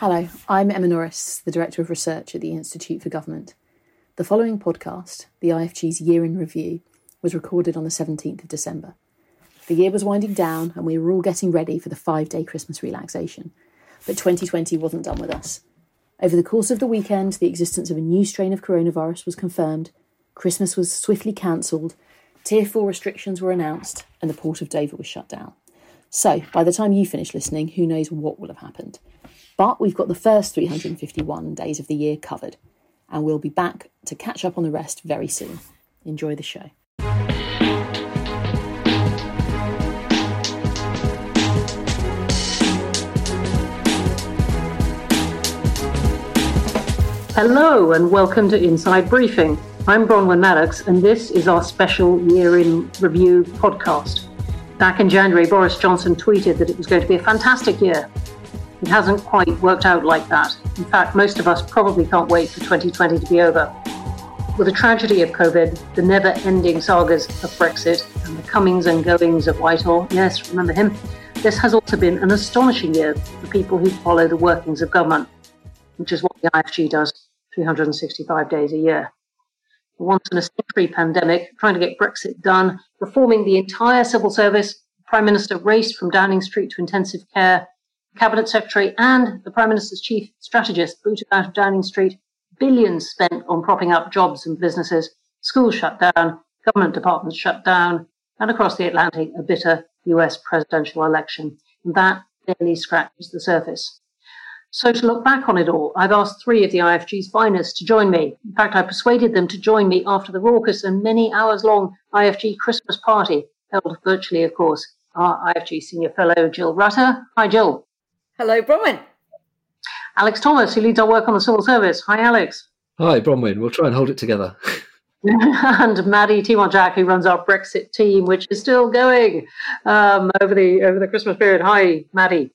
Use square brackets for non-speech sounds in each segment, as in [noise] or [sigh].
Hello, I'm Emma Norris, the Director of Research at the Institute for Government. The following podcast, the IFG's Year in Review, was recorded on the 17th of December. The year was winding down and we were all getting ready for the five day Christmas relaxation. But 2020 wasn't done with us. Over the course of the weekend, the existence of a new strain of coronavirus was confirmed, Christmas was swiftly cancelled, Tier 4 restrictions were announced, and the Port of Dover was shut down. So, by the time you finish listening, who knows what will have happened. But we've got the first 351 days of the year covered, and we'll be back to catch up on the rest very soon. Enjoy the show. Hello and welcome to Inside Briefing. I'm Bronwen Maddox, and this is our special Year in Review podcast. Back in January, Boris Johnson tweeted that it was going to be a fantastic year it hasn't quite worked out like that. In fact, most of us probably can't wait for 2020 to be over. With the tragedy of COVID, the never ending sagas of Brexit, and the comings and goings of Whitehall, yes, remember him, this has also been an astonishing year for people who follow the workings of government, which is what the IFG does 365 days a year. Once in a century pandemic, trying to get Brexit done, reforming the entire civil service, Prime Minister raced from Downing Street to intensive care Cabinet Secretary and the Prime Minister's chief strategist booted out of Downing Street, billions spent on propping up jobs and businesses, schools shut down, government departments shut down, and across the Atlantic, a bitter US presidential election. And that barely scratches the surface. So, to look back on it all, I've asked three of the IFG's finest to join me. In fact, I persuaded them to join me after the raucous and many hours long IFG Christmas party, held virtually, of course. Our IFG senior fellow, Jill Rutter. Hi, Jill. Hello, Bronwen. Alex Thomas, who leads our work on the civil service. Hi, Alex. Hi, Bronwen. We'll try and hold it together. [laughs] and Maddy Thimont-Jack, who runs our Brexit team, which is still going um, over the over the Christmas period. Hi, Maddy.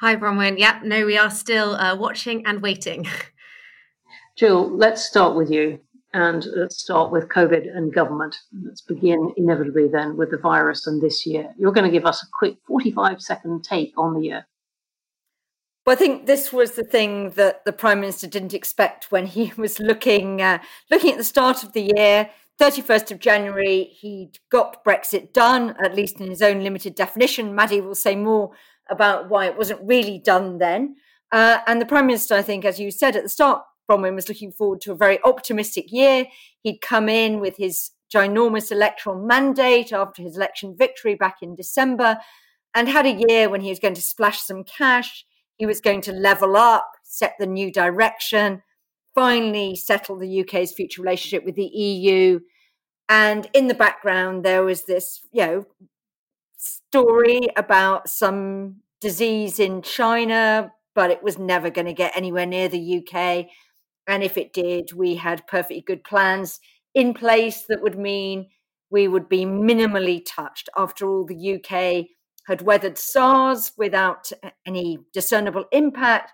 Hi, Bronwen. Yeah, no, we are still uh, watching and waiting. [laughs] Jill, let's start with you, and let's start with COVID and government. Let's begin inevitably then with the virus and this year. You're going to give us a quick 45 second take on the year. Well, I think this was the thing that the prime minister didn't expect when he [laughs] was looking uh, looking at the start of the year. 31st of January, he'd got Brexit done, at least in his own limited definition. Maddy will say more about why it wasn't really done then. Uh, and the Prime Minister, I think, as you said at the start, Bronwen was looking forward to a very optimistic year. He'd come in with his ginormous electoral mandate after his election victory back in December and had a year when he was going to splash some cash he was going to level up, set the new direction, finally settle the UK's future relationship with the EU. And in the background, there was this, you know, story about some disease in China, but it was never going to get anywhere near the UK. And if it did, we had perfectly good plans in place that would mean we would be minimally touched. After all, the UK had weathered SARS without any discernible impact,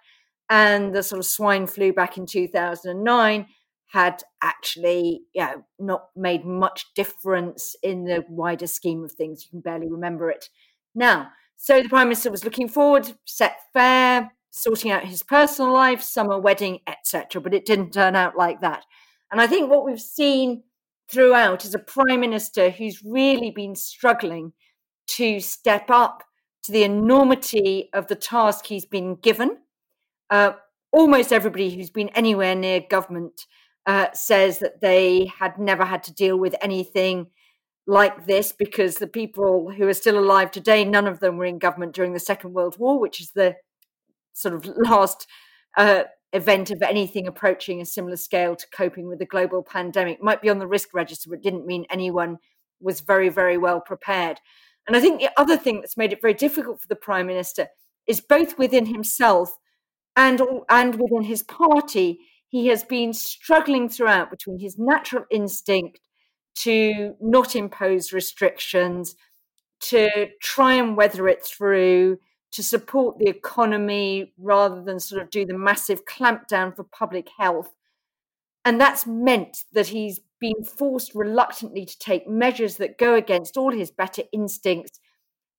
and the sort of swine flu back in 2009 had actually you know, not made much difference in the wider scheme of things. You can barely remember it now. So the Prime Minister was looking forward, set fair, sorting out his personal life, summer wedding, etc. But it didn't turn out like that. And I think what we've seen throughout is a Prime Minister who's really been struggling to step up to the enormity of the task he's been given. Uh, almost everybody who's been anywhere near government uh, says that they had never had to deal with anything like this because the people who are still alive today, none of them were in government during the Second World War, which is the sort of [laughs] last uh, event of anything approaching a similar scale to coping with the global pandemic. Might be on the risk register, but didn't mean anyone was very, very well prepared. And I think the other thing that's made it very difficult for the prime minister is both within himself and and within his party, he has been struggling throughout between his natural instinct to not impose restrictions, to try and weather it through, to support the economy rather than sort of do the massive clampdown for public health. And that's meant that he's been forced reluctantly to take measures that go against all his better instincts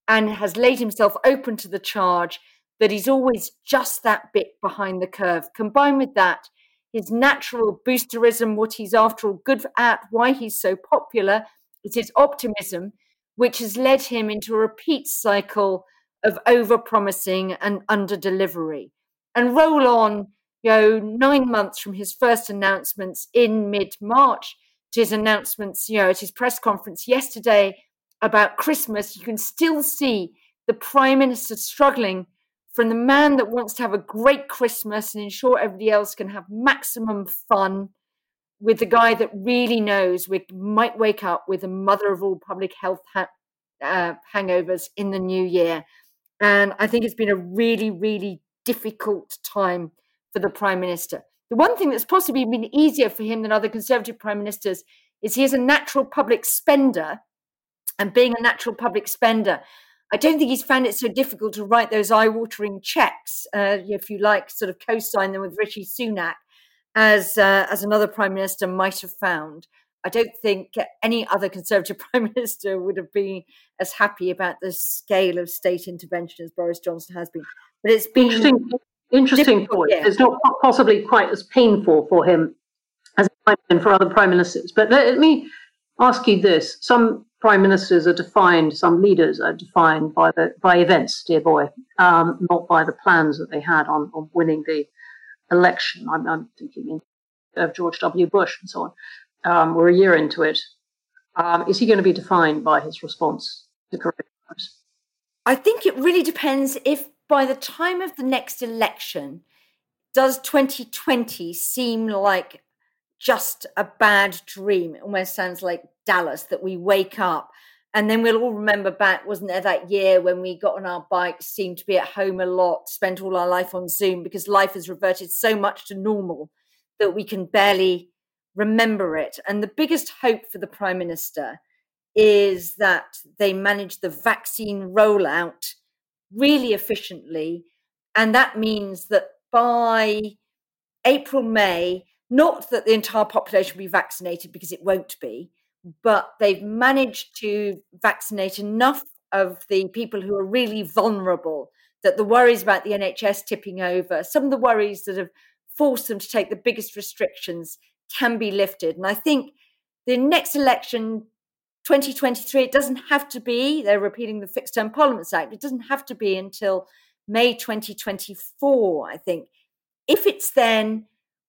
and has laid himself open to the charge that he's always just that bit behind the curve. Combined with that, his natural boosterism, what he's after all good at, why he's so popular, is his optimism, which has led him into a repeat cycle of over promising and under delivery. And roll on, you know, nine months from his first announcements in mid March his announcements, you know, at his press conference yesterday about Christmas, you can still see the Prime Minister struggling from the man that wants to have a great Christmas and ensure everybody else can have maximum fun with the guy that really knows we might wake up with a mother of all public health ha- uh, hangovers in the new year. And I think it's been a really, really difficult time for the Prime Minister. The one thing that's possibly been easier for him than other Conservative Prime Ministers is he is a natural public spender. And being a natural public spender, I don't think he's found it so difficult to write those eye-watering checks, uh, if you like, sort of co-sign them with Rishi Sunak, as uh, as another prime minister might have found. I don't think any other Conservative [laughs] prime minister would have been as happy about the scale of state intervention as Boris Johnson has been. But it's been interesting. Point. Yeah. It's not possibly quite as painful for him as it might have been for other prime ministers. But let me ask you this: Some prime ministers are defined, some leaders are defined by the by events, dear boy, um, not by the plans that they had on, on winning the election. I'm, I'm thinking of George W. Bush and so on. Um, we're a year into it. Um, is he going to be defined by his response to coronavirus? I think it really depends if by the time of the next election, does 2020 seem like just a bad dream. It almost sounds like Dallas that we wake up and then we'll all remember back, wasn't there that year when we got on our bikes, seemed to be at home a lot, spent all our life on Zoom because life has reverted so much to normal that we can barely remember it. And the biggest hope for the Prime Minister is that they manage the vaccine rollout really efficiently. And that means that by April, May, not that the entire population will be vaccinated because it won't be, but they've managed to vaccinate enough of the people who are really vulnerable that the worries about the NHS tipping over, some of the worries that have forced them to take the biggest restrictions can be lifted. And I think the next election, 2023, it doesn't have to be, they're repealing the Fixed Term Parliaments Act, it doesn't have to be until May 2024, I think. If it's then,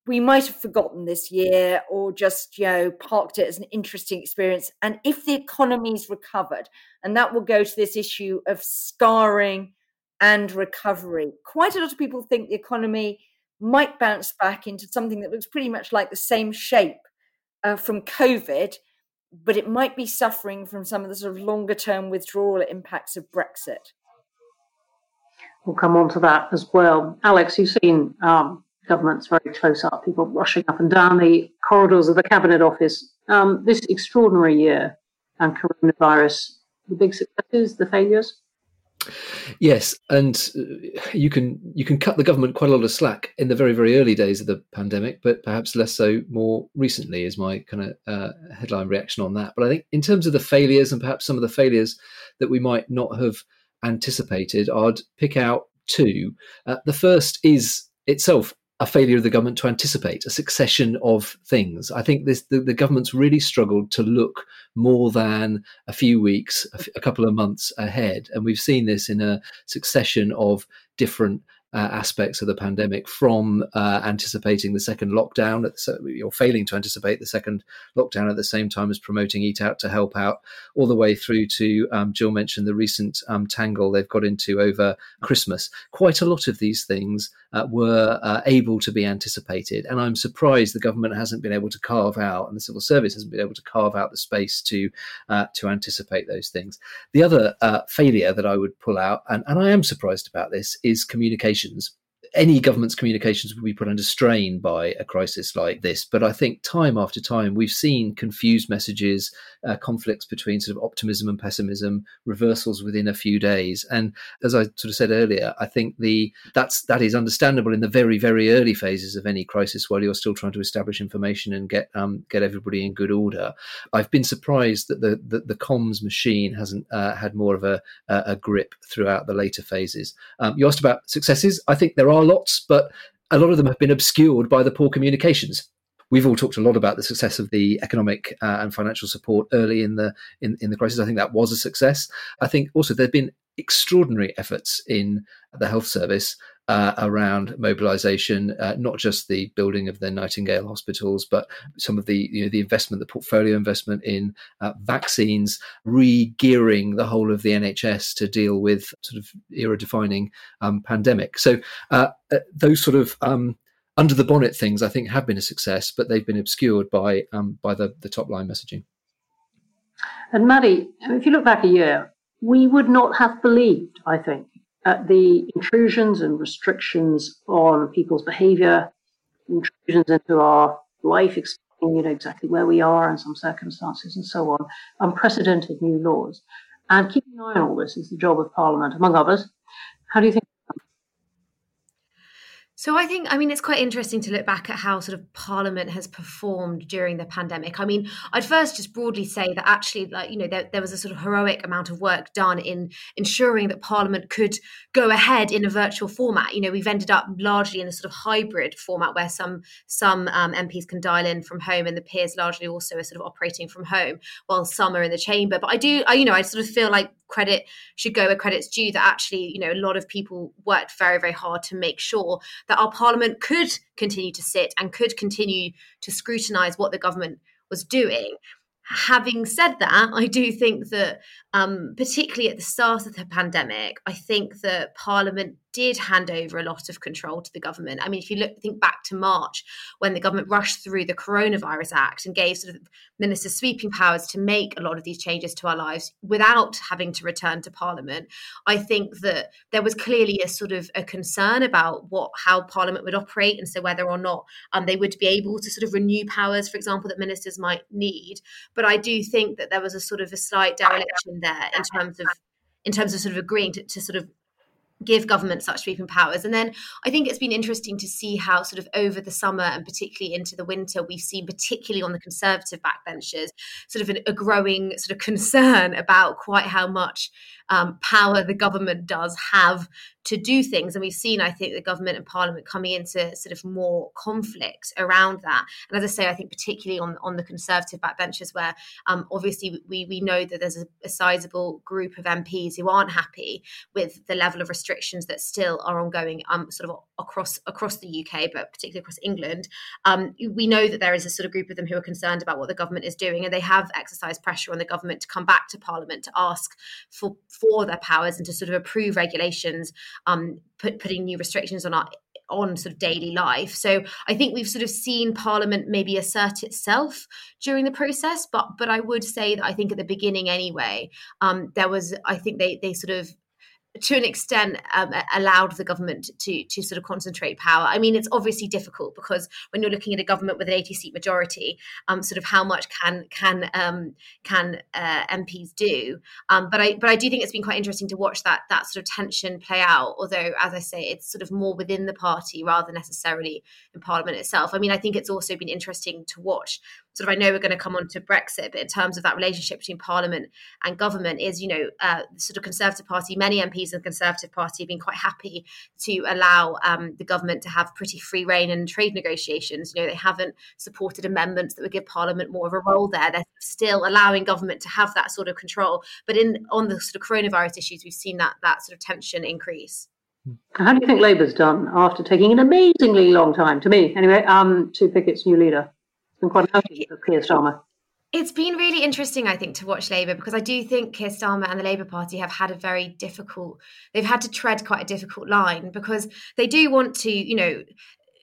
we might have forgotten this year or just you know parked it as an interesting experience and if the economy's recovered and that will go to this issue of scarring and recovery quite a lot of people think the economy might bounce back into something that looks pretty much like the same shape uh, from covid but it might be suffering from some of the sort of longer term withdrawal impacts of brexit we'll come on to that as well alex you've seen um, government's very close up, people rushing up and down the corridors of the Cabinet Office. Um, this extraordinary year and coronavirus, the big successes, the failures? Yes, and uh, you can you can cut the government quite a lot of slack in the very very early days of the pandemic, but perhaps less so more recently. Is my kind of uh, headline reaction on that. But I think in terms of the failures and perhaps some of the failures that we might not have anticipated, I'd pick out two. Uh, the first is itself a failure of the government to anticipate a succession of things. I think this the, the government's really struggled to look more than a few weeks, a, f- a couple of months ahead, and we've seen this in a succession of different uh, aspects of the pandemic from uh, anticipating the second lockdown so you're failing to anticipate the second lockdown at the same time as promoting eat out to help out all the way through to um, jill mentioned the recent um, tangle they've got into over christmas quite a lot of these things uh, were uh, able to be anticipated. And i'm surprised the government hasn't been able to carve out and the civil service hasn't been able to carve out the space to uh, to anticipate those things. The other uh, failure that i would pull out and, and i am surprised about this is communications any government's communications will be put under strain by a crisis like this. But I think time after time, we've seen confused messages, uh, conflicts between sort of optimism and pessimism, reversals within a few days. And as I sort of said earlier, I think the that's that is understandable in the very very early phases of any crisis while you're still trying to establish information and get um, get everybody in good order. I've been surprised that the the, the comms machine hasn't uh, had more of a, a grip throughout the later phases. Um, you asked about successes. I think there are lots, but a lot of them have been obscured by the poor communications. We've all talked a lot about the success of the economic uh, and financial support early in the in, in the crisis. I think that was a success. I think also there have been extraordinary efforts in the health service uh, around mobilisation, uh, not just the building of the Nightingale hospitals, but some of the you know the investment, the portfolio investment in uh, vaccines, re-gearing the whole of the NHS to deal with sort of era-defining um, pandemic. So uh, uh, those sort of um, under the bonnet things, I think, have been a success, but they've been obscured by um, by the, the top line messaging. And Maddie, if you look back a year, we would not have believed, I think, uh, the intrusions and restrictions on people's behavior, intrusions into our life, explaining you know, exactly where we are in some circumstances and so on, unprecedented new laws. And keeping an eye on all this is the job of Parliament, among others. How do you think so I think, I mean, it's quite interesting to look back at how sort of Parliament has performed during the pandemic. I mean, I'd first just broadly say that actually, like you know, there, there was a sort of heroic amount of work done in ensuring that Parliament could go ahead in a virtual format. You know, we've ended up largely in a sort of hybrid format where some some um, MPs can dial in from home, and the peers largely also are sort of operating from home, while some are in the chamber. But I do, I, you know, I sort of feel like credit should go where credit's due. That actually, you know, a lot of people worked very, very hard to make sure that our parliament could continue to sit and could continue to scrutinise what the government was doing. Having said that, I do think that, um, particularly at the start of the pandemic, I think that Parliament did hand over a lot of control to the government. I mean, if you look, think back to March when the government rushed through the Coronavirus Act and gave sort of ministers sweeping powers to make a lot of these changes to our lives without having to return to Parliament, I think that there was clearly a sort of a concern about what how Parliament would operate, and so whether or not um, they would be able to sort of renew powers, for example, that ministers might need. But I do think that there was a sort of a slight dereliction there in terms of in terms of sort of agreeing to, to sort of give government such sweeping powers. And then I think it's been interesting to see how, sort of over the summer and particularly into the winter, we've seen, particularly on the Conservative backbenchers, sort of an, a growing sort of [laughs] concern about quite how much um, power the government does have to do things. And we've seen, I think, the government and parliament coming into sort of more conflict around that. And as I say, I think particularly on, on the Conservative backbenchers, where um, obviously we, we know that there's a, a sizable group of MPs who aren't happy with the level of restrictions that still are ongoing um, sort of across across the UK, but particularly across England. Um, we know that there is a sort of group of them who are concerned about what the government is doing, and they have exercised pressure on the government to come back to Parliament to ask for for their powers and to sort of approve regulations, um, put, putting new restrictions on our on sort of daily life. So I think we've sort of seen Parliament maybe assert itself during the process, but but I would say that I think at the beginning anyway, um, there was I think they they sort of to an extent um, allowed the government to to sort of concentrate power. I mean, it's obviously difficult because when you're looking at a government with an 80 seat majority, um, sort of how much can can um, can uh, MPs do? Um, but I but I do think it's been quite interesting to watch that that sort of tension play out. Although, as I say, it's sort of more within the party rather than necessarily in Parliament itself. I mean, I think it's also been interesting to watch sort of I know we're going to come on to Brexit, but in terms of that relationship between Parliament and government, is you know uh, the sort of Conservative Party, many MPs in the Conservative Party have been quite happy to allow um, the government to have pretty free reign in trade negotiations. You know they haven't supported amendments that would give Parliament more of a role there. They're still allowing government to have that sort of control, but in on the sort of coronavirus issues, we've seen that that sort of tension increase. How do you think Labour's done after taking an amazingly long time, to me anyway, um, to pick its new leader? Been quite happy with Keir Starmer. It's been really interesting, I think, to watch Labour because I do think Keir Starmer and the Labour Party have had a very difficult, they've had to tread quite a difficult line because they do want to, you know,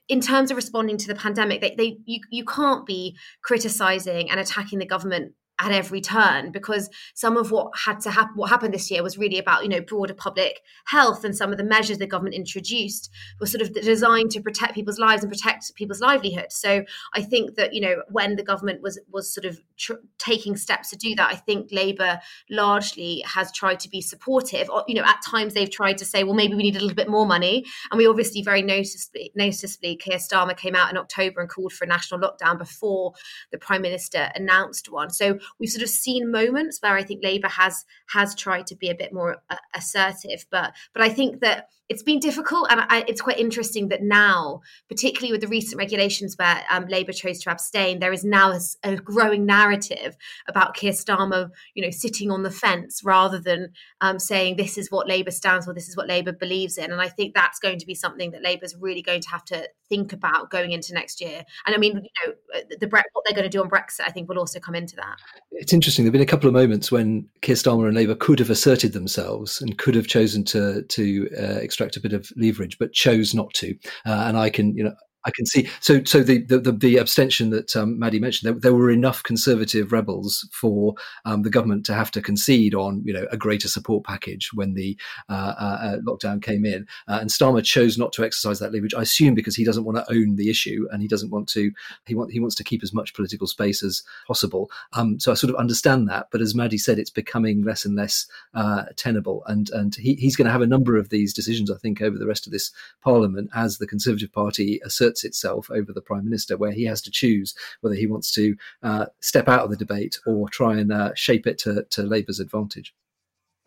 in terms of responding to the pandemic, they, they you, you can't be criticising and attacking the government at every turn because some of what had to happen what happened this year was really about you know broader public health and some of the measures the government introduced were sort of designed to protect people's lives and protect people's livelihood. So i think that you know when the government was was sort of tr- taking steps to do that i think Labour largely has tried to be supportive. You know at times they've tried to say well maybe we need a little bit more money. And we obviously very noticeably noticeably Keir Starmer came out in October and called for a national lockdown before the prime minister announced one. So we've sort of seen moments where I think Labour has has tried to be a bit more uh, assertive, but but I think that it's been difficult, and I, it's quite interesting that now, particularly with the recent regulations where um, Labour chose to abstain, there is now a, a, growing narrative about Keir Starmer, you know, sitting on the fence rather than um, saying this is what Labour stands for, this is what Labour believes in, and I think that's going to be something that Labour is really going to have to think about going into next year. And I mean, you know, uh, the, the what they're going to do on Brexit, I think, will also come into that. It's interesting. There've been a couple of moments when Keir Starmer and Labour could have asserted themselves and could have chosen to to uh, extract a bit of leverage, but chose not to. Uh, and I can, you know, I can see. So, so the the, the abstention that um, Maddy mentioned, there, there, were enough conservative rebels for um, the government to have to concede on, you know, a greater support package when the uh, uh, uh lockdown came in. Uh, and Starmer chose not to exercise that leverage. I assume because he doesn't want to own the issue and he doesn't want to. He want he wants to keep as much political space as possible. Um, so I sort of understand that. But as Maddy said, it's becoming less and less uh, tenable, and and he, he's going to have a number of these decisions, I think, over the rest of this parliament as the Conservative Party asserts asserts itself over the prime minister, where he has to choose whether he wants to uh, step out of the debate or try and uh, shape it to, to Labour's advantage.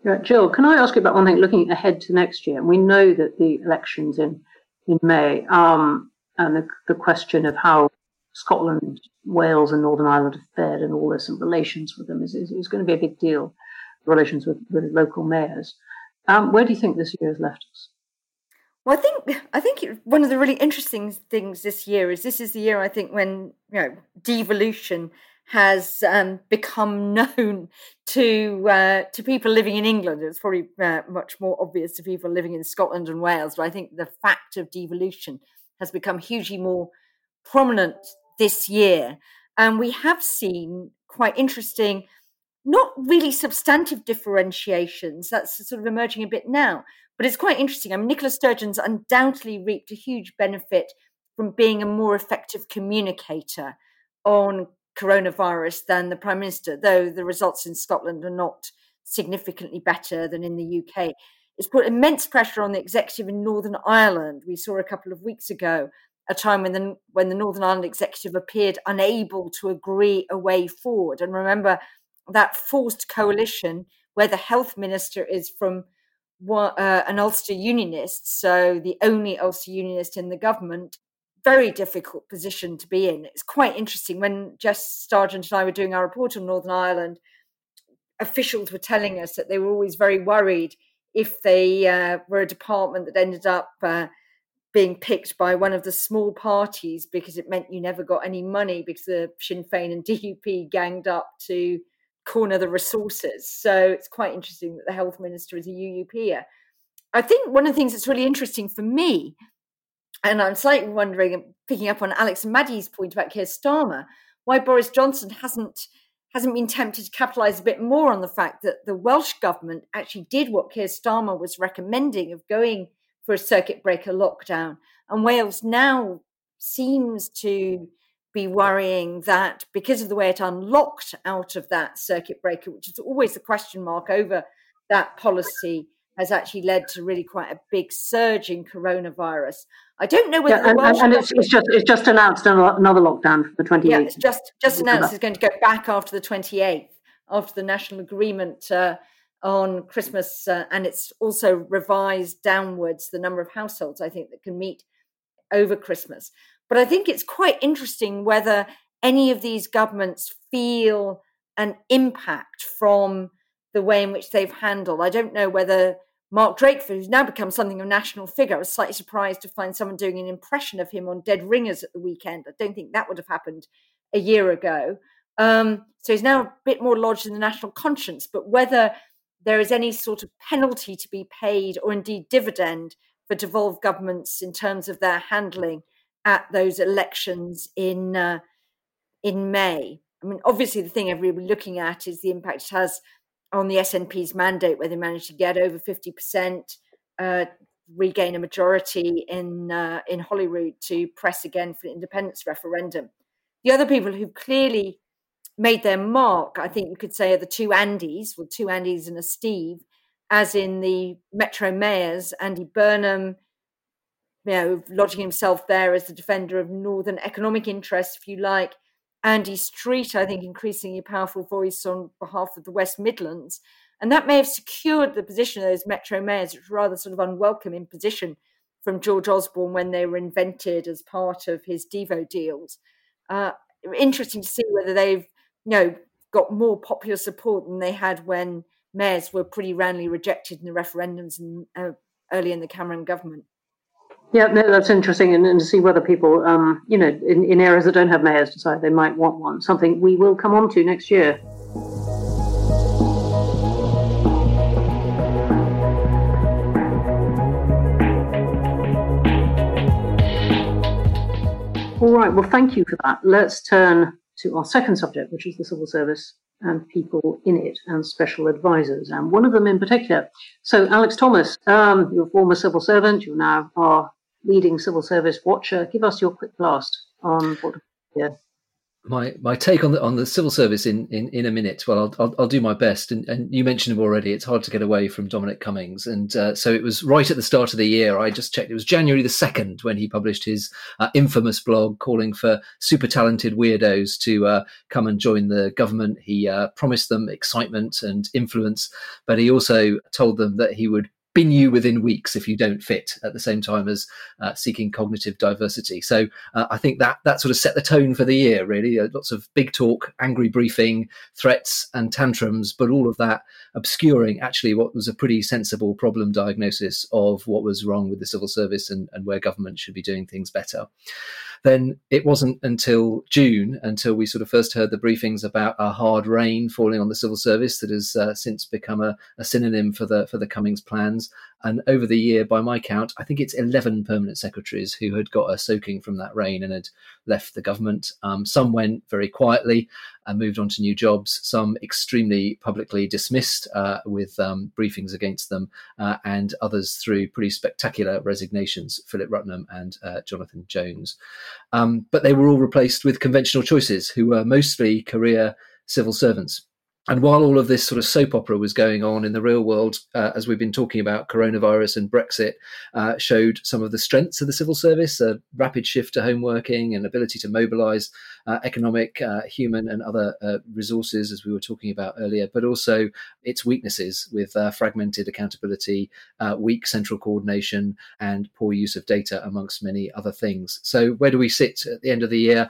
Yeah, Jill, can I ask you about one thing? Looking ahead to next year, and we know that the elections in in May, um, and the, the question of how Scotland, Wales, and Northern Ireland have fared and all this and relations with them is, is, is going to be a big deal. Relations with, with local mayors. Um, where do you think this year has left us? Well, I think I think one of the really interesting things this year is this is the year I think when you know devolution has um, become [laughs] known to uh, to people living in England. It's probably uh, much more obvious to people living in Scotland and Wales, but I think the fact of devolution has become hugely more prominent this year, and we have seen quite interesting not really substantive differentiations. That's sort of emerging a bit now, but it's quite interesting. I mean, Nicola Sturgeon's undoubtedly reaped a huge benefit from being a more effective communicator on coronavirus than the Prime Minister, though the results in Scotland are not significantly better than in the UK. It's put immense pressure on the executive in Northern Ireland. We saw a couple of weeks ago a time when the when the Northern Ireland executive appeared unable to agree a way forward. And remember, that forced coalition where the health minister is from uh, an Ulster unionist, so the only Ulster unionist in the government, very difficult position to be in. It's quite interesting. When Jess Sargeant and I were doing our report on Northern Ireland, officials were telling us that they were always very worried if they uh, were a department that ended up uh, being picked by one of the small parties because it meant you never got any money because the Sinn Féin and DUP ganged up to corner the resources. So it's quite interesting that the health minister is a UUPer. I think one of the things that's really interesting for me, and I'm slightly wondering, picking up on Alex and Maddy's point about Keir Starmer, why Boris Johnson hasn't hasn't been tempted to capitalise a bit more on the fact that the Welsh government actually did what Keir Starmer was recommending of going for a circuit breaker lockdown, and Wales now seems to be worrying that because of the way it unlocked out of that circuit breaker, which is always the question mark over that policy, has actually led to really quite a big surge in coronavirus. I don't know whether yeah, and, and it's, it's, just it's just announced another lockdown for the 28th. Yeah, it's just just announced it's going to go back after the 28th, after the national agreement uh, on Christmas, uh, and it's also revised downwards the number of households I think that can meet over Christmas. But I think it's quite interesting whether any of these governments feel an impact from the way in which they've handled. I don't know whether Mark Drakeford, who's now become something of a national figure, I was slightly surprised to find someone doing an impression of him on Dead Ringers at the weekend. I don't think that would have happened a year ago. Um, so he's now a bit more lodged in the national conscience. But whether there is any sort of penalty to be paid or indeed dividend for devolved governments in terms of their handling at those elections in uh, in May. I mean, obviously, the thing everybody looking at is the impact it has on the SNP's mandate, where they managed to get over 50%, uh, regain a majority in, uh, in Holyrood to press again for the independence referendum. The other people who clearly made their mark, I think you could say, are the two Andys, well, two Andys and a Steve, as in the Metro mayors, Andy Burnham, you know, lodging himself there as the defender of northern economic interests, if you like. Andy Street, I think, increasingly powerful voice on behalf of the West Midlands. And that may have secured the position of those metro mayors, which rather sort of unwelcome in position from George Osborne when they were invented as part of his Devo deals. Uh, interesting to see whether they've, you know, got more popular support than they had when mayors were pretty roundly rejected in the referendums in, uh, early in the Cameron government. Yeah, no, that's interesting, and, and to see whether people, um, you know, in, in areas that don't have mayors, decide they might want one. Something we will come on to next year. All right, well, thank you for that. Let's turn to our second subject, which is the civil service and people in it and special advisors, and one of them in particular. So, Alex Thomas, um, you're a former civil servant, you now are leading civil service watcher. Give us your quick blast on what. Yeah. My my take on the on the civil service in in, in a minute. Well, I'll, I'll, I'll do my best. And, and you mentioned him already. It's hard to get away from Dominic Cummings, and uh, so it was right at the start of the year. I just checked. It was January the second when he published his uh, infamous blog calling for super talented weirdos to uh, come and join the government. He uh, promised them excitement and influence, but he also told them that he would bin you within weeks if you don't fit at the same time as uh, seeking cognitive diversity. So uh, I think that that sort of set the tone for the year, really. Uh, lots of big talk, angry briefing, threats, and tantrums, but all of that obscuring actually what was a pretty sensible problem diagnosis of what was wrong with the civil service and, and where government should be doing things better then it wasn't until June until we sort of first heard the briefings about a hard rain falling on the civil service that has uh, since become a, a, synonym for the for the Cummings plans. And over the year, by my count, I think it's 11 permanent secretaries who had got a soaking from that rain and had left the government. Um, some went very quietly and moved on to new jobs, some extremely publicly dismissed uh, with um, briefings against them, uh, and others through pretty spectacular resignations, Philip Rutnam and uh, Jonathan Jones. Um, but they were all replaced with conventional choices who were mostly career civil servants. And while all of this sort of soap opera was going on in the real world, uh, as we've been talking about, coronavirus and Brexit uh, showed some of the strengths of the civil service a rapid shift to home working and ability to mobilize economic, uh, human, and other uh, resources, as we were talking about earlier, but also its weaknesses with uh, fragmented accountability, weak central coordination, and poor use of data, amongst many other things. So, where do we sit at the end of the year?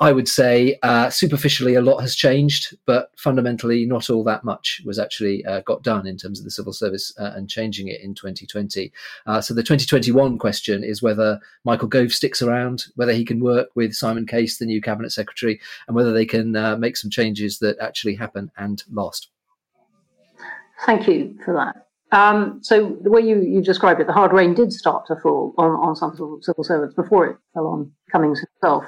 I would say uh, superficially a lot has changed, but fundamentally not all that much was actually uh, got done in terms of the civil service uh, and changing it in 2020. Uh, so the 2021 question is whether Michael Gove sticks around, whether he can work with Simon Case, the new cabinet secretary, and whether they can uh, make some changes that actually happen and last. Thank you for that. Um, so the way you, you described it, the hard rain did start to fall on, on some civil servants before it fell on Cummings himself.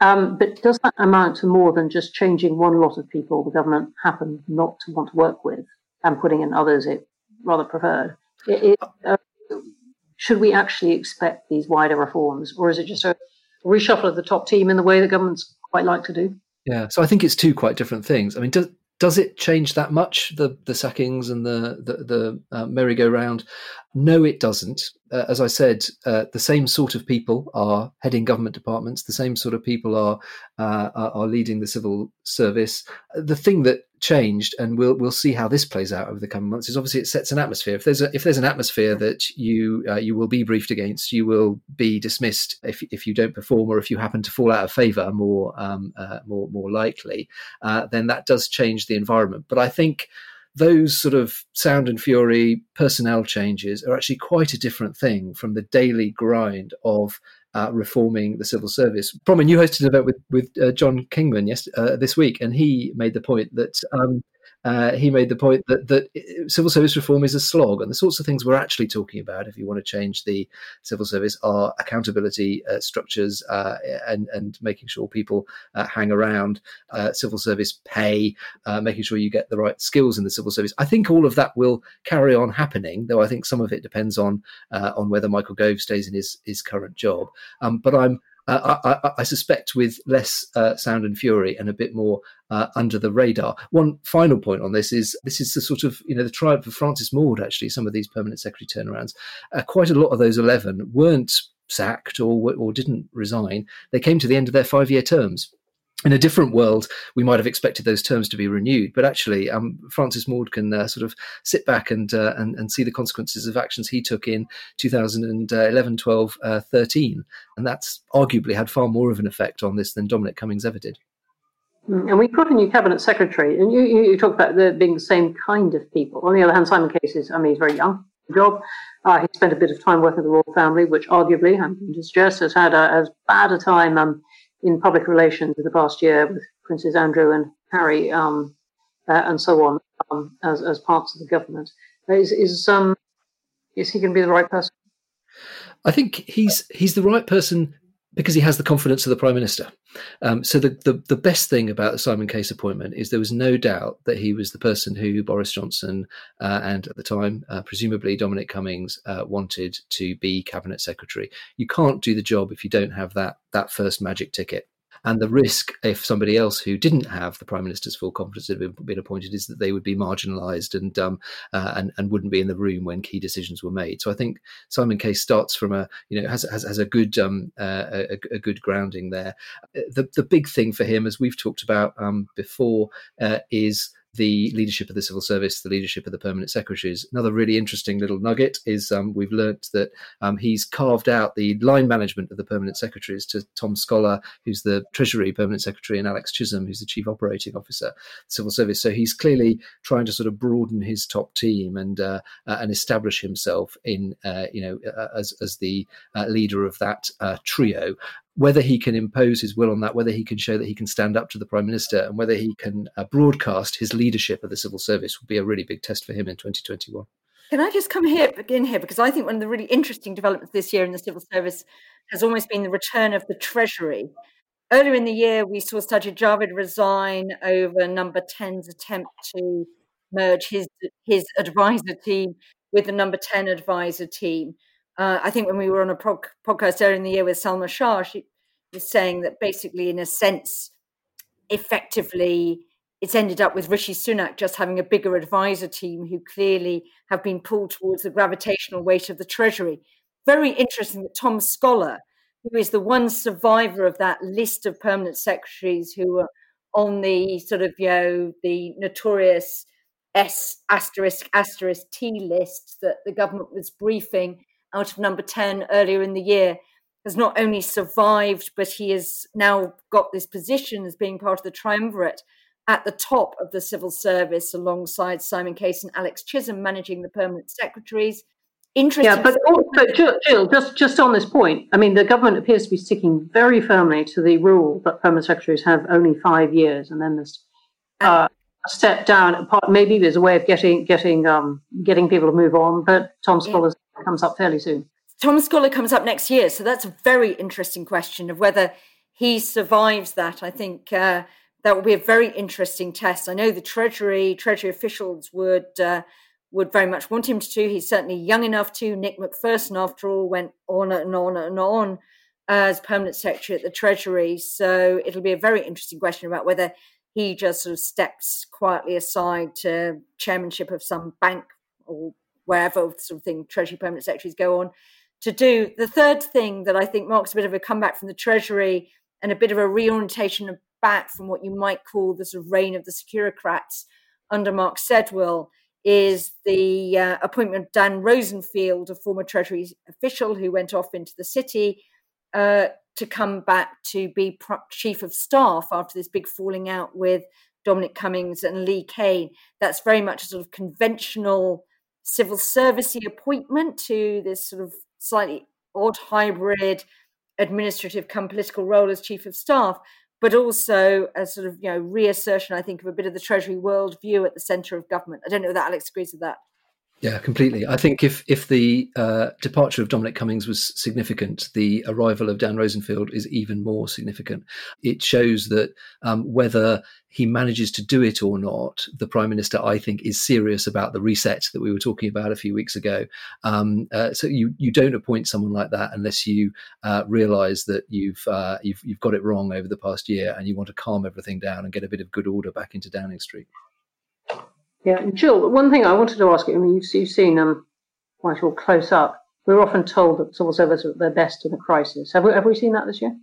Um, but does that amount to more than just changing one lot of people the government happen not to want to work with and putting in others it rather preferred? It, it, uh, should we actually expect these wider reforms, or is it just a reshuffle of the top team in the way that governments quite like to do? Yeah, so I think it's two quite different things. I mean, does does it change that much the the sackings and the the, the uh, merry-go-round? No, it doesn't. Uh, as I said, uh, the same sort of people are heading government departments. The same sort of people are uh, are leading the civil service. The thing that changed, and we'll we'll see how this plays out over the coming months, is obviously it sets an atmosphere. If there's a, if there's an atmosphere that you uh, you will be briefed against, you will be dismissed if if you don't perform or if you happen to fall out of favour more um, uh, more more likely, uh, then that does change the environment. But I think those sort of sound and fury personnel changes are actually quite a different thing from the daily grind of uh, reforming the civil service. Bronwen, you hosted an event with with uh, John Kingman yes, uh, this week, and he made the point that um, uh, he made the point that that civil service reform is a slog, and the sorts of things we're actually talking about, if you want to change the civil service, are accountability uh, structures uh, and and making sure people uh, hang around, uh, civil service pay, making sure you get the right skills in the civil service. I think all of that will carry on happening, though I think some of it depends on on whether Michael Gove stays in his his current job. Um, but I'm I, I, suspect with less uh, sound and fury and a bit more uh, under the radar. One final point on this is this is the sort of you know the triumph of Francis Maude. Actually, some of these permanent secretary turnarounds, uh, quite a lot of those eleven weren't sacked or or didn't resign. They came to the end of their five year terms in a different world, we might have expected those terms to be renewed, but actually, um, Francis Maude can uh, sort of sit back and, uh, and, and see the consequences of actions he took in 2011, 12, uh, 13, and that's arguably had far more of an effect on this than Dominic Cummings ever did. Mm, and we put a new cabinet secretary, and you, you, you talk about there being the same kind of people. On the other hand, Simon Case is, I mean, he's very young, job. Uh, he spent a bit of time working with the royal family, which arguably, I'm going to suggest, has had a, as bad a time. Um, in public relations in the past year with Princes Andrew and Harry um, uh, and so on um, as, as parts of the government. Is, is, um, is he going to be the right person? I think he's he's the right person because he has the confidence of the prime minister. Um, so the, the, the best thing about the Simon Case appointment is there was no doubt that he was the person who Boris Johnson uh, and at the time uh, presumably Dominic Cummings uh, wanted to be cabinet secretary. You can't do the job if you don't have that that first magic ticket. And the risk, if somebody else who didn't have the prime minister's full confidence had been, been appointed, is that they would be marginalised and um, uh, and and wouldn't be in the room when key decisions were made. So I think Simon Case starts from a you know has has, has a good um, uh, a, a, good grounding there. The the big thing for him, as we've talked about um, before, uh, is the leadership of the civil service, the leadership of the permanent secretaries. Another really interesting little nugget is um, we've learnt that um, he's carved out the line management of the permanent secretaries to Tom Scholar, who's the Treasury permanent secretary, and Alex Chisholm, who's the chief operating officer, civil service. So he's clearly trying to sort of broaden his top team and uh, uh, and establish himself in uh, you know uh, as as the uh, leader of that trio whether he can impose his will on that, whether he can show that he can stand up to the prime minister, and whether he can uh, broadcast his leadership of the civil service will be a really big test for him in 2021. Can I just come here begin here because I think one of the really interesting developments this year in the civil service has almost been the return of the Treasury. Earlier in the year, we saw Sajid Javid resign over Number 10's attempt to merge his his advisor team with the Number 10 advisor team. Uh, I think when we were on a prog- podcast earlier in the year with Salma Shah, she was saying that basically, in a sense, effectively, it's ended up with Rishi Sunak just having a bigger advisor team who clearly have been pulled towards the gravitational weight of the Treasury. Very interesting that Tom Scholar, who is the one survivor of that list of permanent secretaries who were on the sort of, you know, the notorious S asterisk asterisk T list that the government was briefing out of number 10 earlier in the year has not only survived, but he has now got this position as being part of the triumvirate at the top of the civil service alongside Simon Case and Alex Chisholm managing the permanent secretaries. Interesting. Yeah, but, but Jill, Jill, just, just on this point, I mean, the government appears to be sticking very firmly to the rule that permanent secretaries have only five years and then there's uh, a step down. Maybe there's a way of getting getting um, getting people to move on, but Tom Scholar's comes up fairly soon. Tom Scholar comes up next year, so that's a very interesting question of whether he survives that. I think uh, that will be a very interesting test. I know the Treasury Treasury officials would uh, would very much want him to. He's certainly young enough to. Nick Macpherson, after all, went on and on and on as permanent secretary at the Treasury. So it'll be a very interesting question about whether he just sort of steps quietly aside to chairmanship of some bank or wherever sort of thing Treasury permanent secretaries go on to do. The third thing that I think marks a bit of a comeback from the Treasury and a bit of a reorientation back from what you might call the sort of reign of the securocrats under Mark Sedwill is the uh, appointment of Dan Rosenfield, a former Treasury official who went off into the city uh, to come back to be pro- chief of staff after this big falling out with Dominic Cummings and Lee Cain. That's very much a sort of conventional civil servicey appointment to this sort of slightly odd hybrid administrative come political role as chief of staff. but also a sort of you know reassertion, I think, of a bit of the Treasury world view at the centre of government. I don't know that Alex agrees with that. Yeah, completely. I think if if the uh, departure of Dominic Cummings was significant, the arrival of Dan Rosenfield is even more significant. It shows that um, whether he manages to do it or not, the prime minister, I think, is serious about the reset that we were talking about a few weeks ago. Um, uh, so you you don't appoint someone like that unless you uh, realise that you've uh, you've you've got it wrong over the past year and you want to calm everything down and get a bit of good order back into Downing Street. Yeah, Jill, one thing I wanted to ask you, I mean, you've, you've seen um, Whitehall close up. We're often told that civil service are at their best in a crisis. Have we, have we seen that this year?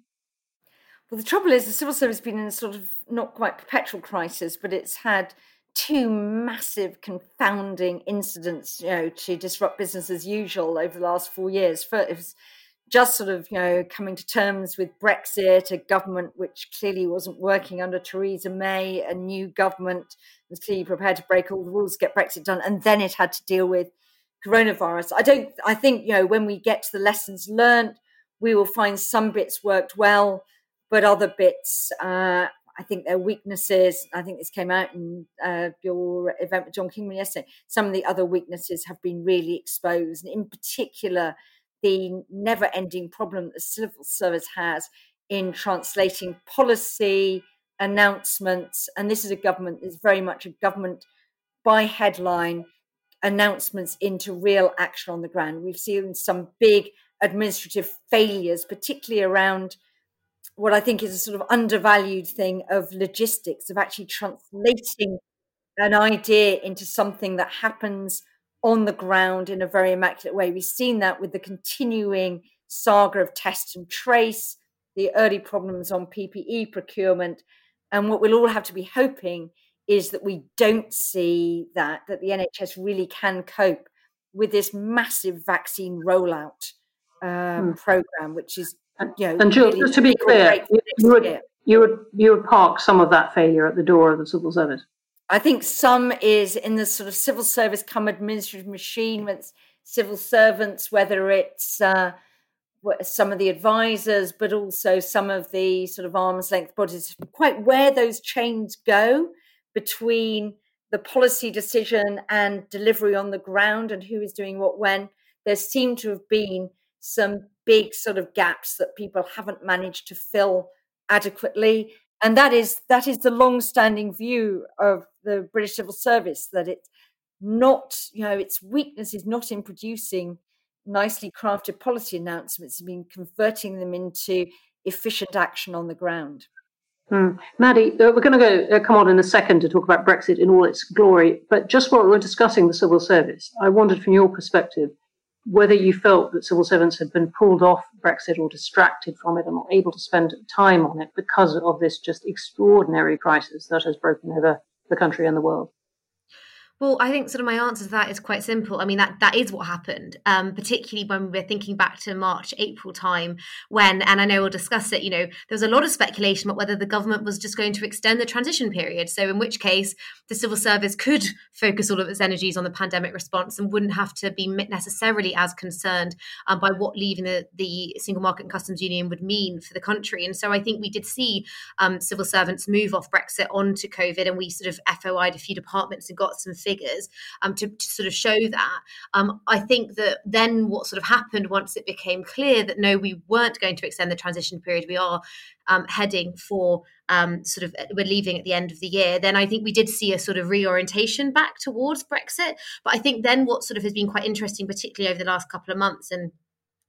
Well, the trouble is the civil service has been in a sort of not quite perpetual crisis, but it's had two massive confounding incidents, you know, to disrupt business as usual over the last four years. First, it was just sort of, you know, coming to terms with Brexit, a government which clearly wasn't working under Theresa May, a new government was clearly prepared to break all the rules, to get Brexit done, and then it had to deal with coronavirus. I don't. I think you know when we get to the lessons learned, we will find some bits worked well, but other bits. Uh, I think there are weaknesses. I think this came out in uh, your event with John Kingman yesterday. Some of the other weaknesses have been really exposed, and in particular, the never-ending problem that the civil service has in translating policy announcements, and this is a government that's very much a government by headline announcements into real action on the ground. We've seen some big administrative failures, particularly around what I think is a sort of undervalued thing of logistics, of actually translating an idea into something that happens on the ground in a very immaculate way. We've seen that with the continuing saga of test and trace, the early problems on PPE procurement, and what we'll all have to be hoping is that we don't see that, that the NHS really can cope with this massive vaccine rollout um, hmm. program, which is, you know, and Jill, really just to be clear, you, you would, you would you would park some of that failure at the door of the civil service. I think some is in the sort of civil service come administrative machine with civil servants, whether it's uh, some of the advisors, but also some of the sort of arm's length bodies, quite where those chains go between the policy decision and delivery on the ground and who is doing what when. There seem to have been some big sort of gaps that people haven't managed to fill adequately. And that is that is the long-standing view of the British civil service that it's not, you know, its weakness is not in producing nicely crafted policy announcements have been converting them into efficient action on the ground. Hmm. Maddy, uh, we're going to go uh, come on in a second to talk about Brexit in all its glory. But just while we're discussing the civil service, I wondered from your perspective whether you felt that civil servants had been pulled off Brexit or distracted from it and not able to spend time on it because of this just extraordinary crisis that has broken over the country and the world. Well, I think sort of my answer to that is quite simple. I mean, that that is what happened, um, particularly when we're thinking back to March, April time, when, and I know we'll discuss it, you know, there was a lot of speculation about whether the government was just going to extend the transition period. So, in which case, the civil service could [laughs] focus all of its energies on the pandemic response and wouldn't have to be necessarily as concerned um, by what leaving the, the single market and customs union would mean for the country. And so, I think we did see um, civil servants move off Brexit onto COVID, and we sort of FOI'd a few departments and got some figures um, to, to, sort of show that. Um, I think that then what sort of happened once it became clear that no, we weren't going to extend the transition period, we are um, heading for um, sort of we're leaving at the end of the year, then I think we did see a sort of reorientation back towards Brexit. But I think then what sort of has been quite interesting, particularly over the last couple of months, and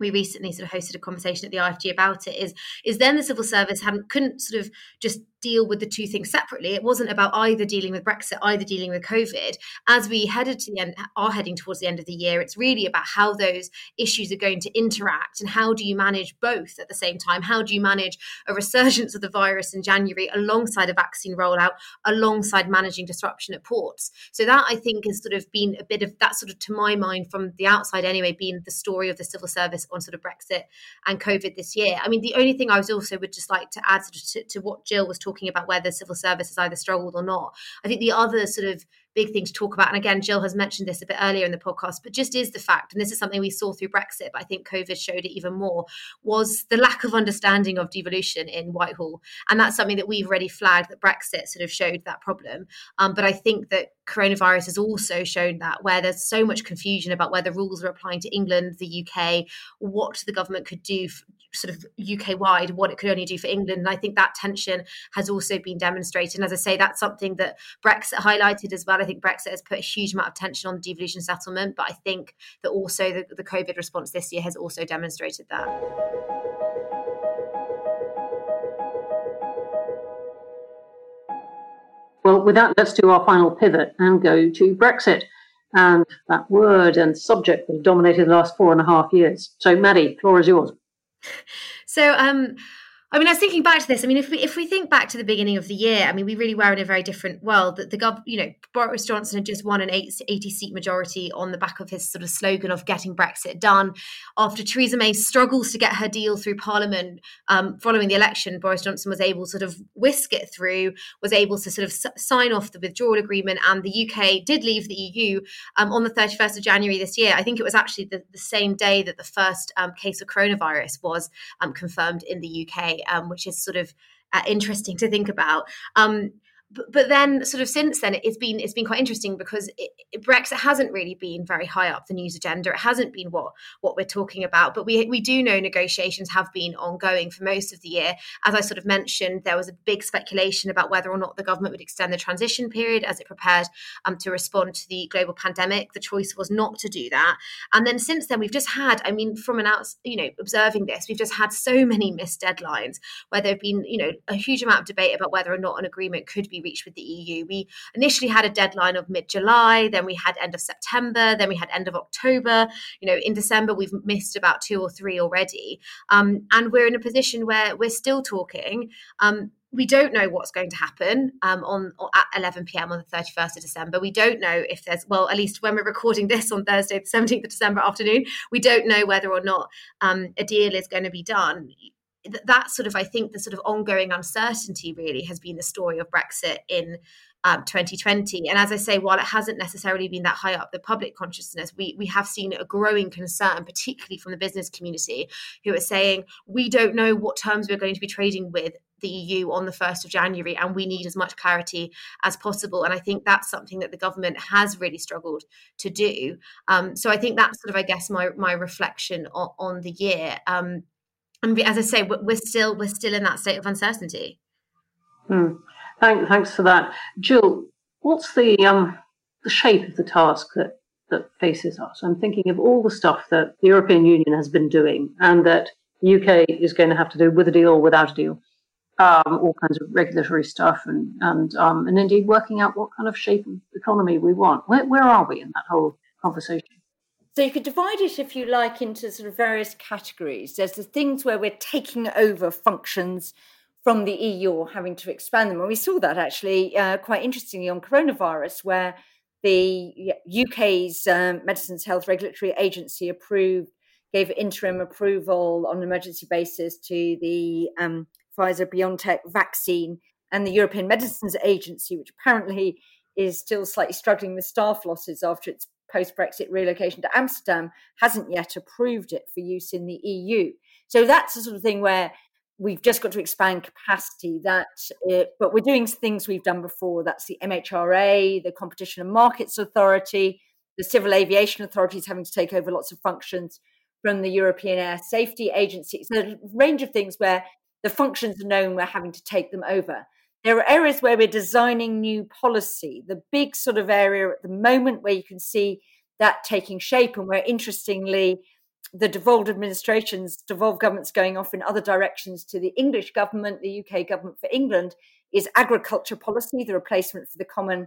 we recently sort of hosted a conversation at the IFG about it is is then the civil service hadn't couldn't sort of just deal with the two things separately. It wasn't about either dealing with Brexit, either dealing with COVID. As we headed to the end, are heading towards the end of the year, it's really about how those issues are going to interact and how do you manage both at the same time? How do you manage a resurgence of the virus in January alongside a vaccine rollout, alongside managing disruption at ports? So that I think has sort of been a bit of that sort of to my mind from the outside anyway, been the story of the civil service on sort of Brexit and COVID this year. I mean, the only thing I was also would just like to add sort of to, to what Jill was talking talking about whether civil service has either struggled or not. I think the other sort of big thing to talk about, and again, Jill has mentioned this a bit earlier in the podcast, but just is the fact, and this is something we saw through Brexit, but I think COVID showed it even more, was the lack of understanding of devolution in Whitehall. And that's something that we've already flagged that Brexit sort of showed that problem. Um, but I think that coronavirus has also shown that where there's so much confusion about whether rules are applying to England, the UK, what the government could do sort of UK wide, what it could only do for England. And I think that tension has also been demonstrated. And as I say, that's something that Brexit highlighted as well. I think Brexit has put a huge amount of tension on the devolution settlement, but I think that also the, the COVID response this year has also demonstrated that. Well, with that, let's do our final pivot and go to Brexit and that word and subject that have dominated the last four and a half years. So, Maddy, floor is yours. [laughs] So, um, I mean, I was thinking back to this. I mean, if we if we think back to the beginning of the year, I mean, we really were in a very different world. That the gov, you know, Boris Johnson had just won an 80 seat majority on the back of his sort of slogan of getting Brexit done. After Theresa May struggles to get her deal through Parliament um, following the election, Boris Johnson was able to sort of whisk it through, was able to sort of s- sign off the withdrawal agreement, and the UK did leave the EU um, on the 31st of January this year. I think it was actually the, the same day that the first um, case of coronavirus was um, confirmed in the UK um, which is sort of uh, interesting to think about. Um, but, then sort of since then it's been it's been quite interesting because it, it, Brexit hasn't really been very high up the news agenda. It hasn't been what what we're talking about. But we we do know negotiations have been ongoing for most of the year. As I sort of mentioned, there was a big speculation about whether or not the government would extend the transition period as it prepared um, to respond to the global pandemic. The choice was not to do that. And then since then, we've just had, I mean, from an out, you know, observing this, we've just had so many missed deadlines where there have been, you know, a huge amount of debate about whether or not an agreement could be reached with the EU. We initially had a deadline of mid July, then we had end of September, then we had end of October. You know, in December, we've missed about two or three already. Um, and we're in a position where we're still talking. Um, we don't know what's going to happen um, on at 11 p.m. on the 31st of December. We don't know if there's well, at least when we're recording this on Thursday, the 17th of December afternoon, we don't know whether or not um, a deal is going to be done that sort of i think the sort of ongoing uncertainty really has been the story of brexit in um, 2020 and as i say while it hasn't necessarily been that high up the public consciousness we we have seen a growing concern particularly from the business community who are saying we don't know what terms we're going to be trading with the EU on the 1st of January, and we need as much clarity as possible. And I think that's something that the government has really struggled to do. Um, so I think that's sort of, I guess, my my reflection on, on the year. Um, and as I say, we're still we're still in that state of uncertainty. Hmm. Thank, thanks for that, Jill. What's the um, the shape of the task that that faces us? I'm thinking of all the stuff that the European Union has been doing, and that the UK is going to have to do with a deal or without a deal. Um, all kinds of regulatory stuff, and and um, and indeed working out what kind of shape of economy we want. Where where are we in that whole conversation? So you could divide it, if you like, into sort of various categories. There's the things where we're taking over functions from the EU or having to expand them. And we saw that actually uh, quite interestingly on coronavirus, where the UK's um, Medicines Health Regulatory Agency approved, gave interim approval on an emergency basis to the um, Pfizer BioNTech vaccine, and the European Medicines Agency, which apparently is still slightly struggling with staff losses after its post Brexit relocation to Amsterdam hasn't yet approved it for use in the EU. So that's the sort of thing where we've just got to expand capacity. That, it, but we're doing things we've done before. That's the MHRA, the Competition and Markets Authority, the Civil Aviation Authority is having to take over lots of functions from the European Air Safety Agency. So a range of things where the functions are known, we're having to take them over. There are areas where we're designing new policy. The big sort of area at the moment where you can see that taking shape, and where interestingly, the devolved administrations, devolved governments going off in other directions to the English government, the UK government for England, is agriculture policy, the replacement for the common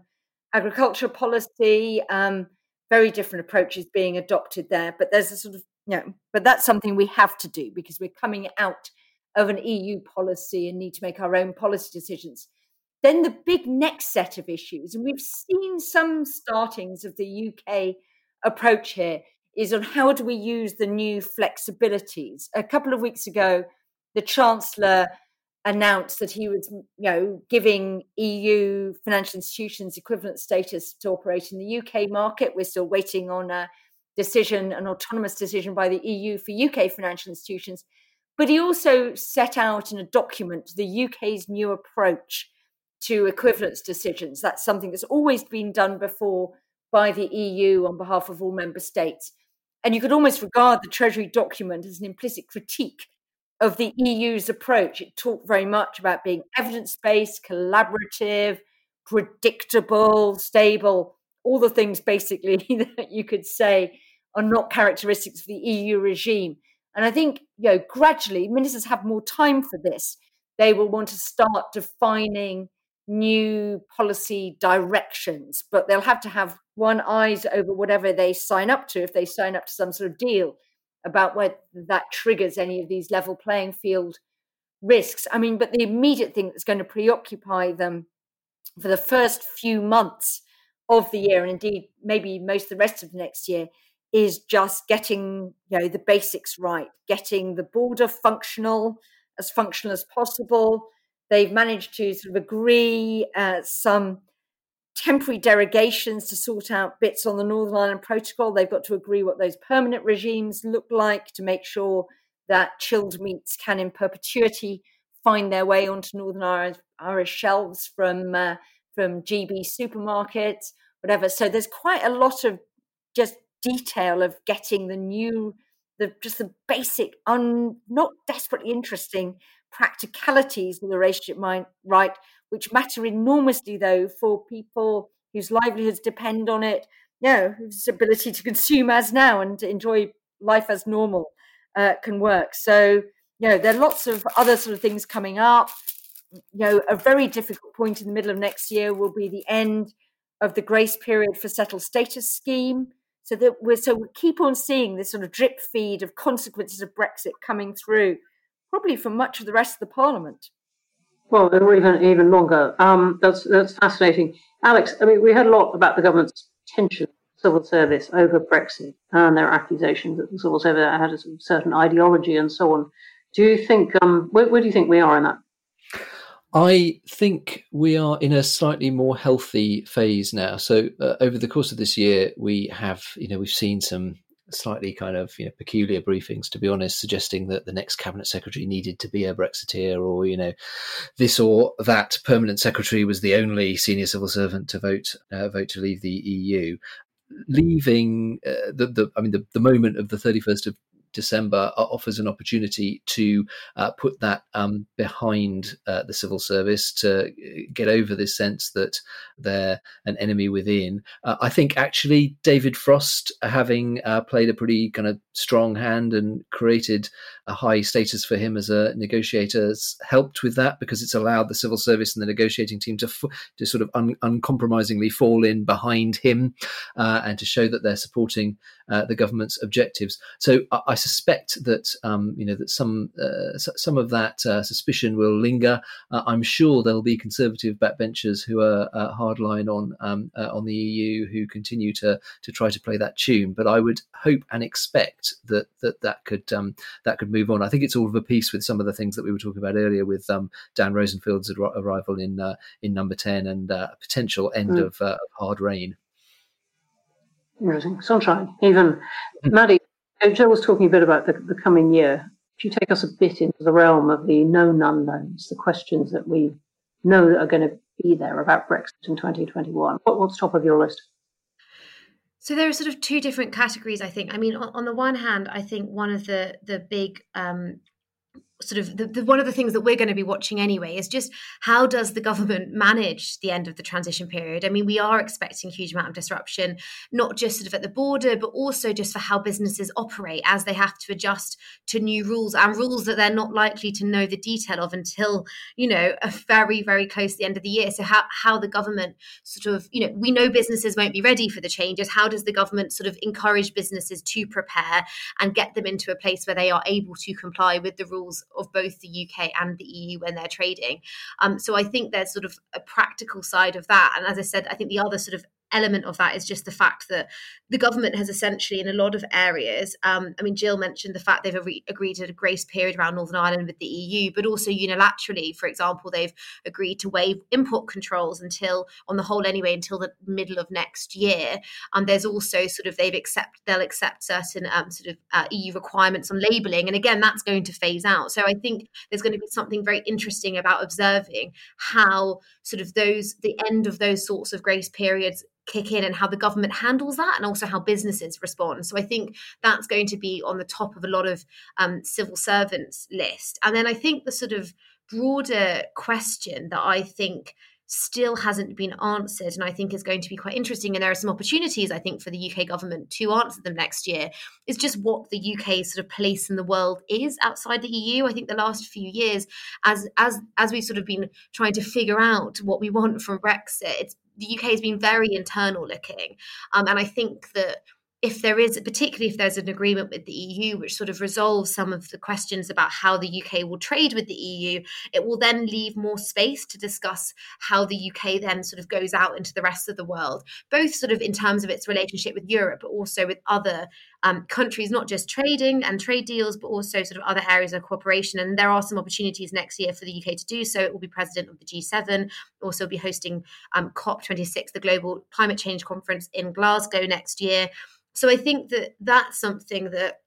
agriculture policy. Um, very different approaches being adopted there, but there's a sort of you know, but that's something we have to do because we're coming out of an EU policy and need to make our own policy decisions. Then the big next set of issues, and we've seen some startings of the UK approach here, is on how do we use the new flexibilities. A couple of weeks ago, the Chancellor announced that he was, you know, giving EU financial institutions equivalent status to operate in the UK market. We're still waiting on a decision, an autonomous decision by the EU for UK financial institutions. But he also set out in a document the UK's new approach to equivalence decisions. That's something that's always been done before by the EU on behalf of all member states. And you could almost regard the Treasury document as an implicit critique of the EU's approach. It talked very much about being evidence based, collaborative, predictable, stable, all the things basically [laughs] that you could say are not characteristics of the EU regime. And I think, you know, gradually ministers have more time for this. They will want to start defining new policy directions, but they'll have to have one eyes over whatever they sign up to if they sign up to some sort of deal about whether that triggers any of these level playing field risks. I mean, but the immediate thing that's going to preoccupy them for the first few months of the year, and indeed maybe most of the rest of the next year, is just getting you know the basics right, getting the border functional as functional as possible. They've managed to sort of agree uh, some temporary derogations to sort out bits on the Northern Ireland Protocol. They've got to agree what those permanent regimes look like to make sure that chilled meats can, in perpetuity, find their way onto Northern Irish, Irish shelves from uh, from GB supermarkets, whatever. So there's quite a lot of just detail of getting the new, the just the basic, un, not desperately interesting practicalities of the relationship mind right which matter enormously, though, for people whose livelihoods depend on it, know, whose ability to consume as now and to enjoy life as normal uh, can work. So, you know, there are lots of other sort of things coming up. You know, a very difficult point in the middle of next year will be the end of the grace period for settled status scheme. So that we're so we keep on seeing this sort of drip feed of consequences of Brexit coming through, probably for much of the rest of the parliament. Well, or even even longer. Um, that's that's fascinating, Alex. I mean, we heard a lot about the government's tension civil service over Brexit and their accusations that the civil service had a certain ideology and so on. Do you think? Um, where, where do you think we are in that? I think we are in a slightly more healthy phase now. So uh, over the course of this year, we have, you know, we've seen some slightly kind of you know, peculiar briefings, to be honest, suggesting that the next cabinet secretary needed to be a Brexiteer, or you know, this or that permanent secretary was the only senior civil servant to vote uh, vote to leave the EU. Leaving uh, the, the, I mean, the, the moment of the thirty first of December uh, offers an opportunity to uh, put that um, behind uh, the civil service to uh, get over this sense that they're an enemy within. Uh, I think actually David Frost, having uh, played a pretty kind of strong hand and created a high status for him as a negotiator, has helped with that because it's allowed the civil service and the negotiating team to f- to sort of un- uncompromisingly fall in behind him and to show that they're supporting the government's objectives. So I, I suspect that um, you know that some uh, some of that uh, suspicion will linger. Uh, I'm sure there'll be conservative backbenchers who are uh, hardline on um, uh, on the EU who continue to to try to play that tune. But I would hope and expect that that that could um, that could move on. I think it's all of a piece with some of the things that we were talking about earlier with um, Dan Rosenfield's arrival in uh, in number ten and a potential end mm. of, of hard rain. Interesting. Sunshine. Even hmm. Maddy, Joe was talking a bit about the, the coming year. If you take us a bit into the realm of the known unknowns, the questions that we know that are going to be there about Brexit in 2021, what, what's top of your list? So there are sort of two different categories, I think. I mean, on, on the one hand, I think one of the the big um, sort of the, the, one of the things that we're going to be watching anyway is just how does the government manage the end of the transition period? I mean we are expecting a huge amount of disruption not just sort of at the border but also just for how businesses operate as they have to adjust to new rules and rules that they're not likely to know the detail of until you know a very very close to the end of the year. So how, how the government sort of you know we know businesses won't be ready for the changes. How does the government sort of encourage businesses to prepare and get them into a place where they are able to comply with the rules of both the UK and the EU when they're trading. Um, so I think there's sort of a practical side of that. And as I said, I think the other sort of element of that is just the fact that the government has essentially, in a lot of areas, um, I mean, Jill mentioned the fact they've re- agreed a grace period around Northern Ireland with the EU, but also unilaterally, for example, they've agreed to waive import controls until, on the whole anyway, until the middle of next year. And um, there's also sort of they've accept they'll accept certain um, sort of uh, EU requirements on labelling, and again, that's going to phase out. So I think there's going to be something very interesting about observing how sort of those the end of those sorts of grace periods kick in and how the government handles that and also how businesses respond. So i think that's going to be on the top of a lot of um, civil servants list. And then i think the sort of broader question that i think still hasn't been answered and i think is going to be quite interesting and there are some opportunities i think for the uk government to answer them next year is just what the uk's sort of place in the world is outside the eu i think the last few years as as as we've sort of been trying to figure out what we want from brexit it's the uk has been very internal looking um, and i think that if there is, particularly if there's an agreement with the EU, which sort of resolves some of the questions about how the UK will trade with the EU, it will then leave more space to discuss how the UK then sort of goes out into the rest of the world, both sort of in terms of its relationship with Europe, but also with other um, countries, not just trading and trade deals, but also sort of other areas of cooperation. And there are some opportunities next year for the UK to do so. It will be president of the G7, also be hosting um, COP26, the Global Climate Change Conference in Glasgow next year. So I think that that's something that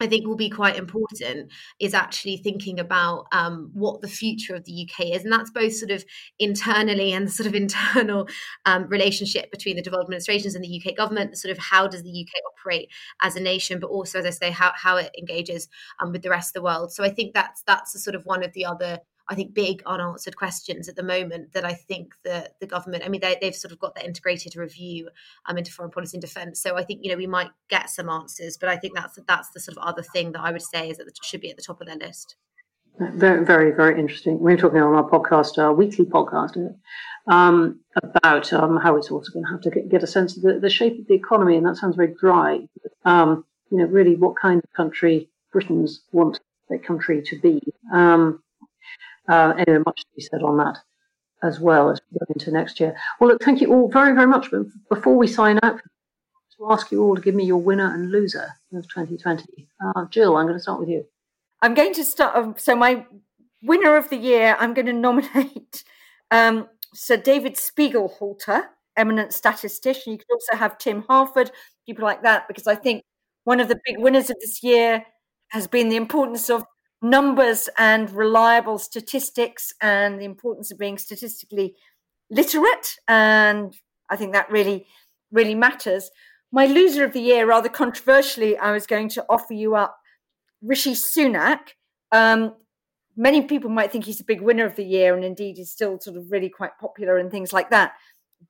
I think will be quite important is actually thinking about um, what the future of the UK is, and that's both sort of internally and sort of [laughs] internal um, relationship between the devolved administrations and the UK government. Sort of how does the UK operate as a nation, but also, as I say, how how it engages um, with the rest of the world. So I think that's that's sort of one of the other I think, big unanswered questions at the moment that I think that the government, I mean, they, have sort of got the integrated review um, into foreign policy and defence. So I think, you know, we might get some answers, but I think that's that's the sort of other thing that I would say is that should be at the top of their list. Very, very, very interesting. We are talking on our podcast, our weekly podcast, um, about um, how it's also going to have to get, get a sense of the, the, shape of the economy, and that sounds very dry. Um, you know, really, what kind of country Britons want their country to be. Um, uh, anyway, much to be said on that as well as we go into next year. Well, look, thank you all very, very much. But before we sign out, to ask you all to give me your winner and loser of 2020. Uh, Jill, I'm going to start with you. I'm going to start. Um, so my winner of the year, I'm going to nominate [laughs] um, Sir David Spiegelhalter, eminent statistician. You could also have Tim Harford, people like that, because I think one of the big winners of this year has been the importance of numbers and reliable statistics and the importance of being statistically literate. And I think that really, really matters. My loser of the year, rather controversially, I was going to offer you up Rishi Sunak. Um, many people might think he's a big winner of the year, and indeed he's still sort of really quite popular and things like that.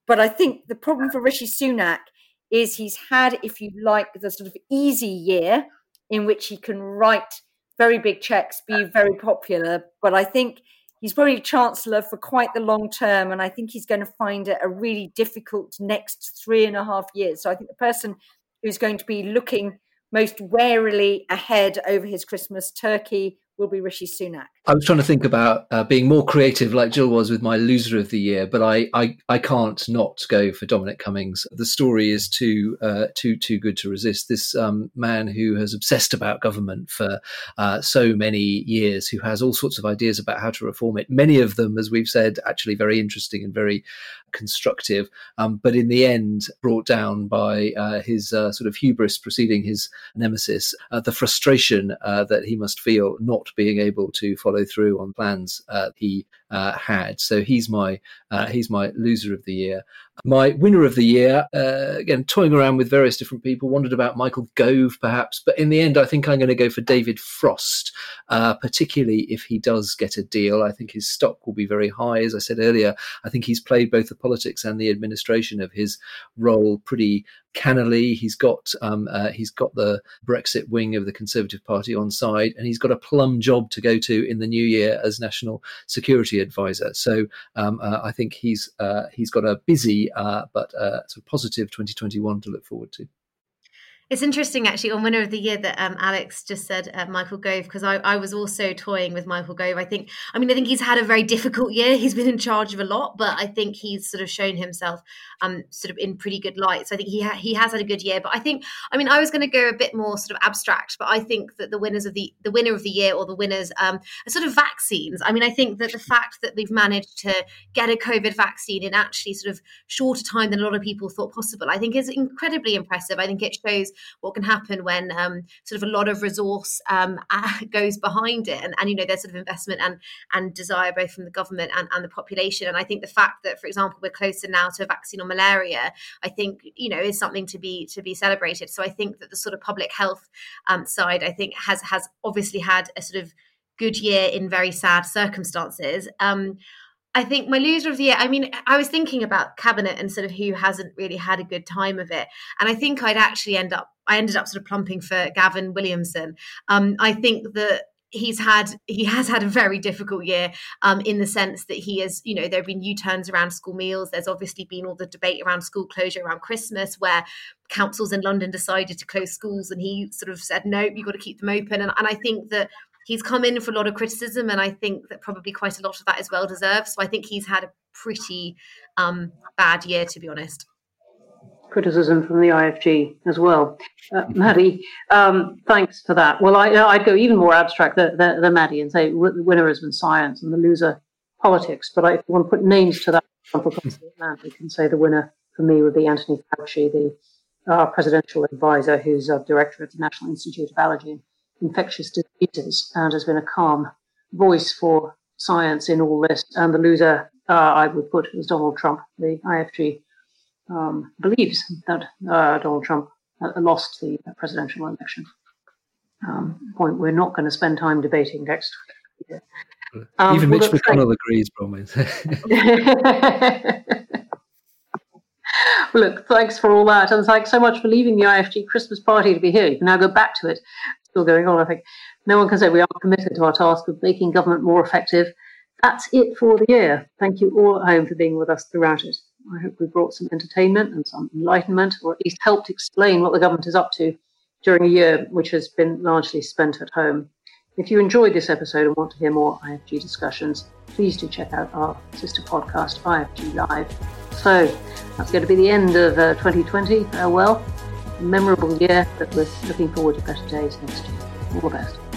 But I think the problem for Rishi Sunak is he's had, if you like, the sort of easy year in which he can write very big checks, be very popular. But I think he's probably chancellor for quite the long term, and I think he's going to find it a really difficult next three and a half years. So I think the person who's going to be looking most warily ahead over his Christmas turkey will be Rishi Sunak. I was trying to think about uh, being more creative, like Jill was with my loser of the year, but I, I, I can't not go for Dominic Cummings. The story is too uh, too too good to resist. This um, man who has obsessed about government for uh, so many years, who has all sorts of ideas about how to reform it. Many of them, as we've said, actually very interesting and very constructive, um, but in the end brought down by uh, his uh, sort of hubris preceding his nemesis, uh, the frustration that he must feel not being able to follow through on plans. Uh, he uh, had. So he's my uh, he's my loser of the year. My winner of the year, uh, again, toying around with various different people, wondered about Michael Gove perhaps, but in the end, I think I'm going to go for David Frost, uh, particularly if he does get a deal. I think his stock will be very high. As I said earlier, I think he's played both the politics and the administration of his role pretty cannily. He's got um, uh, he's got the Brexit wing of the Conservative Party on side, and he's got a plum job to go to in the new year as national security advisor. So um, uh, I think he's uh, he's got a busy uh, but uh, sort of positive 2021 to look forward to. It's interesting, actually, on winner of the year that um, Alex just said uh, Michael Gove, because I, I, was also toying with Michael Gove. I think, I mean, I think he's had a very difficult year. He's been in charge of a lot, but I think he's sort of shown himself um, sort of in pretty good light. So I think he ha- he has had a good year. But I think, I mean, I was going to go a bit more sort of abstract, but I think that the winners of the the winner of the year or the winners um, are sort of vaccines. I mean, I think that the fact that we've managed to get a COVID vaccine in actually sort of shorter time than a lot of people thought possible, I think is incredibly impressive. I think it shows what can happen when um, sort of a lot of resource um, [laughs] goes behind it, and, and you know there's sort of investment and and desire both from the government and, and the population. And I think the fact that, for example, we're closer now to a vaccine on malaria, I think you know is something to be to be celebrated. So I think that the sort of public health um, side, I think, has has obviously had a sort of good year in very sad circumstances. Um, I think my loser of the year, I mean, I was thinking about cabinet and sort of who hasn't really had a good time of it. And I think I'd actually end up, I ended up sort of plumping for Gavin Williamson. Um, I think that he's had he has had a very difficult year um, in the sense that he has you know there have been u-turns around school meals there's obviously been all the debate around school closure around christmas where councils in london decided to close schools and he sort of said no you've got to keep them open and, and i think that he's come in for a lot of criticism, and I think that probably quite a lot of that is well deserved. So I think he's had a pretty um, bad year, to be honest. Criticism from the IFG as well. Uh, Maddy, um, thanks for that. Well, I, would go even more abstract than, than, Maddy and say the winner has been science and the loser politics. But I, if you want to put names to that, we can say the winner for me would be Anthony Fauci, the uh, presidential advisor who's a director of the National Institute of Allergy infectious diseases and has been a calm voice for science in all this. And the loser, uh, I would put, is Donald Trump. The IFG um, believes that uh, Donald Trump uh, lost the presidential election. Um, point we're not going to spend time debating next year. Um, Even Mitch McConnell agrees, promise. [laughs] look, thanks for all that, and thanks so much for leaving the IFG Christmas party to be here. You can now go back to it still going on. I think no one can say we are committed to our task of making government more effective. That's it for the year. Thank you all at home for being with us throughout it. I hope we brought some entertainment and some enlightenment, or at least helped explain what the government is up to during a year which has been largely spent at home. If you enjoyed this episode and want to hear more IFG discussions, please do check out our sister podcast, IFG Live. So that's going to be the end of uh, 2020. Farewell memorable year, but we're looking forward to better days next year. All the best.